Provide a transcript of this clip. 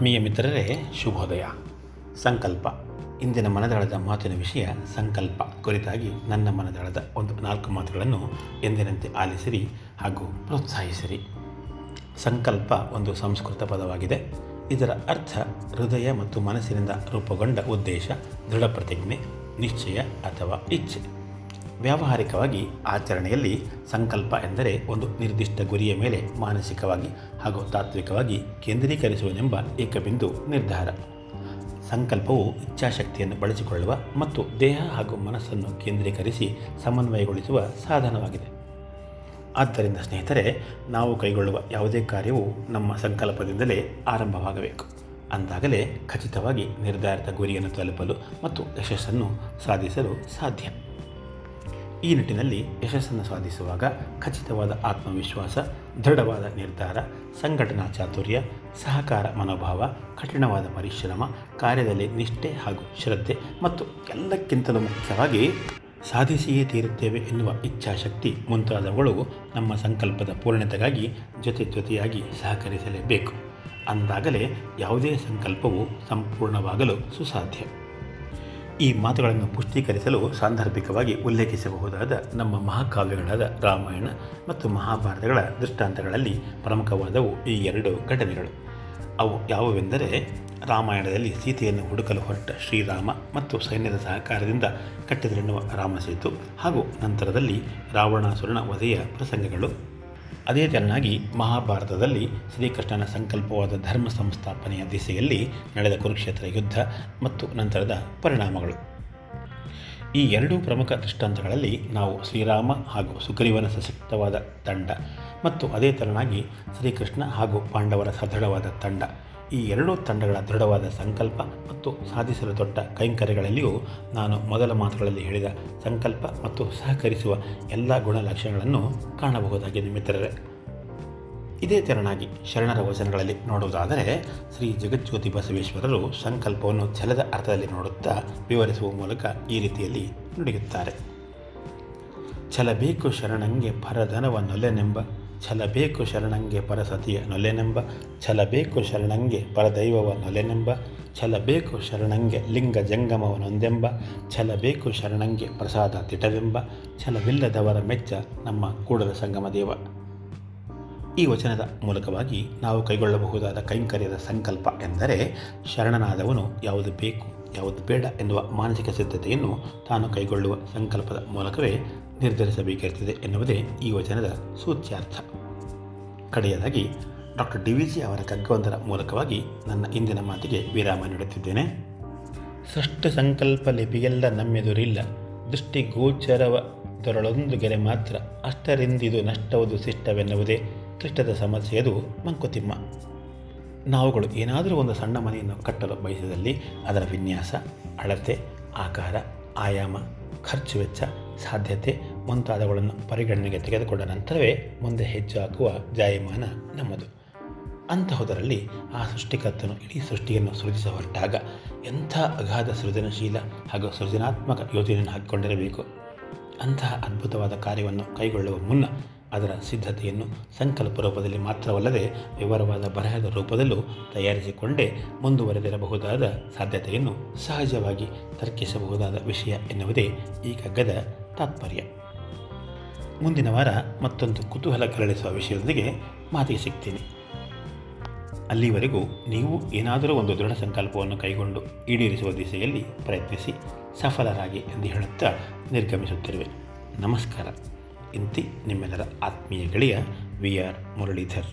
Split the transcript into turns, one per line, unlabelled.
ಆತ್ಮೀಯ ಮಿತ್ರರೇ, ಶುಭೋದಯ. ಸಂಕಲ್ಪ. ಇಂದಿನ ಮನದಾಳದ ಮಾತಿನ ವಿಷಯ ಸಂಕಲ್ಪ ಕುರಿತಾಗಿ ನನ್ನ ಮನದಾಳದ ಒಂದು ನಾಲ್ಕು ಮಾತುಗಳನ್ನು ಎಂದಿನಂತೆ ಆಲಿಸಿರಿ ಹಾಗೂ ಪ್ರೋತ್ಸಾಹಿಸಿರಿ. ಸಂಕಲ್ಪ ಒಂದು ಸಂಸ್ಕೃತ ಪದವಾಗಿದೆ. ಇದರ ಅರ್ಥ ಹೃದಯ ಮತ್ತು ಮನಸ್ಸಿನಿಂದ ರೂಪುಗೊಂಡ ಉದ್ದೇಶ ದೃಢ ಪ್ರತಿಜ್ಞೆ ನಿಶ್ಚಯ ಅಥವಾ ಇಚ್ಛೆ. ವ್ಯಾವಹಾರಿಕವಾಗಿ ಆಚರಣೆಯಲ್ಲಿ ಸಂಕಲ್ಪ ಎಂದರೆ ಒಂದು ನಿರ್ದಿಷ್ಟ ಗುರಿಯ ಮೇಲೆ ಮಾನಸಿಕವಾಗಿ ಹಾಗೂ ತಾತ್ವಿಕವಾಗಿ ಕೇಂದ್ರೀಕರಿಸುವನೆಂಬ ಏಕಬಿಂದು ನಿರ್ಧಾರ. ಸಂಕಲ್ಪವು ಇಚ್ಛಾಶಕ್ತಿಯನ್ನು ಬಳಸಿಕೊಳ್ಳುವ ಮತ್ತು ದೇಹ ಹಾಗೂ ಮನಸ್ಸನ್ನು ಕೇಂದ್ರೀಕರಿಸಿ ಸಮನ್ವಯಗೊಳಿಸುವ ಸಾಧನವಾಗಿದೆ. ಆದ್ದರಿಂದ ಸ್ನೇಹಿತರೆ, ನಾವು ಕೈಗೊಳ್ಳುವ ಯಾವುದೇ ಕಾರ್ಯವು ನಮ್ಮ ಸಂಕಲ್ಪದಿಂದಲೇ ಆರಂಭವಾಗಬೇಕು. ಅಂದಾಗಲೇ ಖಚಿತವಾಗಿ ನಿರ್ಧಾರಿತ ಗುರಿಯನ್ನು ತಲುಪಲು ಮತ್ತು ಯಶಸ್ಸನ್ನು ಸಾಧಿಸಲು ಸಾಧ್ಯ. ಈ ನಿಟ್ಟಿನಲ್ಲಿ ಯಶಸ್ಸನ್ನು ಸಾಧಿಸುವಾಗ ಖಚಿತವಾದ ಆತ್ಮವಿಶ್ವಾಸ, ದೃಢವಾದ ನಿರ್ಧಾರ, ಸಂಘಟನಾ ಚಾತುರ್ಯ, ಸಹಕಾರ ಮನೋಭಾವ, ಕಠಿಣವಾದ ಪರಿಶ್ರಮ, ಕಾರ್ಯದಲ್ಲಿ ನಿಷ್ಠೆ ಹಾಗೂ ಶ್ರದ್ಧೆ ಮತ್ತು ಎಲ್ಲಕ್ಕಿಂತಲೂ ಮುಖ್ಯವಾಗಿ ಸಾಧಿಸಿಯೇ ತೀರುತ್ತೇವೆ ಎನ್ನುವ ಇಚ್ಛಾಶಕ್ತಿ ಮುಂತಾದವುಗಳು ನಮ್ಮ ಸಂಕಲ್ಪದ ಪೂರ್ಣತೆಗಾಗಿ ಜೊತೆ ಜೊತೆಯಾಗಿ ಸಹಕರಿಸಲೇಬೇಕು. ಅಂದಾಗಲೇ ಯಾವುದೇ ಸಂಕಲ್ಪವು ಸಂಪೂರ್ಣವಾಗಲು ಸುಸಾಧ್ಯ. ಈ ಮಾತುಗಳನ್ನು ಪುಷ್ಟೀಕರಿಸಲು ಸಾಂದರ್ಭಿಕವಾಗಿ ಉಲ್ಲೇಖಿಸಬಹುದಾದ ನಮ್ಮ ಮಹಾಕಾವ್ಯಗಳಾದ ರಾಮಾಯಣ ಮತ್ತು ಮಹಾಭಾರತಗಳ ದೃಷ್ಟಾಂತಗಳಲ್ಲಿ ಪ್ರಮುಖವಾದವು ಈ ಎರಡು ಘಟನೆಗಳು. ಅವು ಯಾವುವೆಂದರೆ ರಾಮಾಯಣದಲ್ಲಿ ಸೀತೆಯನ್ನು ಹುಡುಕಲು ಹೊರಟ ಶ್ರೀರಾಮ ಮತ್ತು ಸೈನ್ಯದ ಸಹಕಾರದಿಂದ ಕಟ್ಟಿದರೆನ್ನುವ ರಾಮಸೇತು ಹಾಗೂ ನಂತರದಲ್ಲಿ ರಾವಣಾಸುರನ ವಧೆಯ ಪ್ರಸಂಗಗಳು. ಅದೇ ತೆರನಾಗಿ ಮಹಾಭಾರತದಲ್ಲಿ ಶ್ರೀಕೃಷ್ಣನ ಸಂಕಲ್ಪವಾದ ಧರ್ಮ ಸಂಸ್ಥಾಪನೆಯ ದಿಸೆಯಲ್ಲಿ ನಡೆದ ಕುರುಕ್ಷೇತ್ರ ಯುದ್ಧ ಮತ್ತು ನಂತರದ ಪರಿಣಾಮಗಳು. ಈ ಎರಡೂ ಪ್ರಮುಖ ದೃಷ್ಟಾಂತಗಳಲ್ಲಿ ನಾವು ಶ್ರೀರಾಮ ಹಾಗೂ ಸುಗ್ರೀವನ ಸಶಕ್ತವಾದ ತಂಡ ಮತ್ತು ಅದೇ ತೆರನಾಗಿ ಶ್ರೀಕೃಷ್ಣ ಹಾಗೂ ಪಾಂಡವರ ಸದೃಢವಾದ ತಂಡ. ಈ ಎರಡೂ ತಂಡಗಳ ದೃಢವಾದ ಸಂಕಲ್ಪ ಮತ್ತು ಸಾಧಿಸಲು ದೊಡ್ಡ ಕೈಂಕರ್ಯಗಳಲ್ಲಿಯೂ ನಾನು ಮೊದಲ ಮಾತುಗಳಲ್ಲಿ ಹೇಳಿದ ಸಂಕಲ್ಪ ಮತ್ತು ಸಹಕರಿಸುವ ಎಲ್ಲ ಗುಣಲಕ್ಷಣಗಳನ್ನು ಕಾಣಬಹುದಾಗಿದೆ ಮಿತ್ರರೇ. ಇದೇ ತೆರನಾಗಿ ಶರಣರ ವಚನಗಳಲ್ಲಿ ನೋಡುವುದಾದರೆ, ಶ್ರೀ ಜಗಜ್ಯೋತಿ ಬಸವೇಶ್ವರರು ಸಂಕಲ್ಪವನ್ನು ಛಲದ ಅರ್ಥದಲ್ಲಿ ನೋಡುತ್ತಾ ವಿವರಿಸುವ ಮೂಲಕ ಈ ರೀತಿಯಲ್ಲಿ ನುಡಿಯುತ್ತಾರೆ. ಛಲಬೇಕು ಶರಣಂಗೆ ಪರಧನವ ನೊಲೆನೆಂಬ ಛಲಬೇಕು ಶರಣಂಗೆ ಪರಸತಿಯ ನೊಲೆನೆಂಬ, ಛಲಬೇಕು ಶರಣಂಗೆ ಪರದೈವವ ನೊಲೆನೆಂಬ, ಛಲಬೇಕು ಶರಣಂಗೆ ಲಿಂಗ ಜಂಗಮವನೊಂದೆಂಬ ಛಲಬೇಕು ಶರಣಂಗೆ ಪ್ರಸಾದ ತಿಟವೆಂಬ, ಛಲವಿಲ್ಲದವರ ಮೆಚ್ಚ ನಮ್ಮ ಕೂಡಲ ಸಂಗಮ ದೇವ. ಈ ವಚನದ ಮೂಲಕವಾಗಿ ನಾವು ಕೈಗೊಳ್ಳಬಹುದಾದ ಕೈಂಕರ್ಯದ ಸಂಕಲ್ಪ ಎಂದರೆ ಶರಣನಾದವನು ಯಾವುದು ಬೇಕು, ಯಾವುದು ಬೇಡ ಎನ್ನುವ ಮಾನಸಿಕ ಸಿದ್ಧತೆಯನ್ನು ತಾನು ಕೈಗೊಳ್ಳುವ ಸಂಕಲ್ಪದ ಮೂಲಕವೇ ನಿರ್ಧರಿಸಬೇಕಿರುತ್ತದೆ ಎನ್ನುವುದೇ ಈ ವಚನದ ಸೂಚ್ಯಾರ್ಥ. ಕಡೆಯದಾಗಿ, ಡಾಕ್ಟರ್ ಡಿ ವಿ ಜಿ ಅವರ ಕಗ್ಗವೊಂದರ ಮೂಲಕವಾಗಿ ನನ್ನ ಇಂದಿನ ಮಾತಿಗೆ ವಿರಾಮ ನೀಡುತ್ತಿದ್ದೇನೆ. ಸೃಷ್ಟ ಸಂಕಲ್ಪ ಲಿಪಿಯೆಲ್ಲ ನಮ್ಮೆದುರಿಲ್ಲ. ದೃಷ್ಟಿ ಗೋಚರವ ದೊರಳೊಂದು ಗೆರೆ ಮಾತ್ರ. ಅಷ್ಟರಿಂದಿದು ನಷ್ಟವದು ಶಿಷ್ಟವೆನ್ನುವುದೇ ಕೃಷ್ಣದ ಸಮಸ್ಯೆಯದು ಮಂಕುತಿಮ್ಮ. ನಾವುಗಳು ಏನಾದರೂ ಒಂದು ಸಣ್ಣ ಮನೆಯನ್ನು ಕಟ್ಟಲು ಬಯಸಿದಲ್ಲಿ ಅದರ ವಿನ್ಯಾಸ, ಅಳತೆ, ಆಕಾರ, ಆಯಾಮ ಖರ್ಚು ವೆಚ್ಚ ಸಾಧ್ಯತೆ ಮುಂತಾದವುಗಳನ್ನು ಪರಿಗಣನೆಗೆ ತೆಗೆದುಕೊಂಡ ನಂತರವೇ ಮುಂದೆ ಹೆಜ್ಜೆ ಹಾಕುವ ಜಾಯಮಾನ ನಮ್ಮದು. ಅಂತಹುದರಲ್ಲಿ ಆ ಸೃಷ್ಟಿಕರ್ತನು ಇಡೀ ಸೃಷ್ಟಿಯನ್ನು ಸೃಜಿಸ ಹೊರಟಾಗ ಎಂಥ ಅಗಾಧ ಸೃಜನಶೀಲ ಹಾಗೂ ಸೃಜನಾತ್ಮಕ ಯೋಜನೆಯನ್ನು ಹಾಕಿಕೊಂಡಿರಬೇಕು? ಅಂತಹ ಅದ್ಭುತವಾದ ಕಾರ್ಯವನ್ನು ಕೈಗೊಳ್ಳುವ ಮುನ್ನ ಅದರ ಸಿದ್ಧತೆಯನ್ನು ಸಂಕಲ್ಪ ರೂಪದಲ್ಲಿ ಮಾತ್ರವಲ್ಲದೆ ವಿವರವಾದ ಬರಹದ ರೂಪದಲ್ಲೂ ತಯಾರಿಸಿಕೊಂಡೇ ಮುಂದುವರೆದಿರಬಹುದಾದ ಸಾಧ್ಯತೆಯನ್ನು ಸಹಜವಾಗಿ ತರ್ಕಿಸಬಹುದಾದ ವಿಷಯ ಎನ್ನುವುದೇ ಈ ಕಗ್ಗದ ತಾತ್ಪರ್ಯ. ಮುಂದಿನ ವಾರ ಮತ್ತೊಂದು ಕುತೂಹಲ ಕರಳಿಸುವ ವಿಷಯದೊಂದಿಗೆ ಮಾತಿಗೆ ಸಿಗ್ತೀನಿ. ಅಲ್ಲಿವರೆಗೂ ನೀವು ಏನಾದರೂ ಒಂದು ದೃಢ ಸಂಕಲ್ಪವನ್ನು ಕೈಗೊಂಡು ಈಡೇರಿಸುವ ದಿಸೆಯಲ್ಲಿ ಪ್ರಯತ್ನಿಸಿ ಸಫಲರಾಗಿ ಎಂದು ಹೇಳುತ್ತಾ ನಿರ್ಗಮಿಸುತ್ತಿರುವೆ. ನಮಸ್ಕಾರ. ಇಂತಿ ನಿಮ್ಮೆಲ್ಲರ ಆತ್ಮೀಯ ಗೆಳೆಯ ವಿ ಆರ್ ಮುರಳೀಧರ್.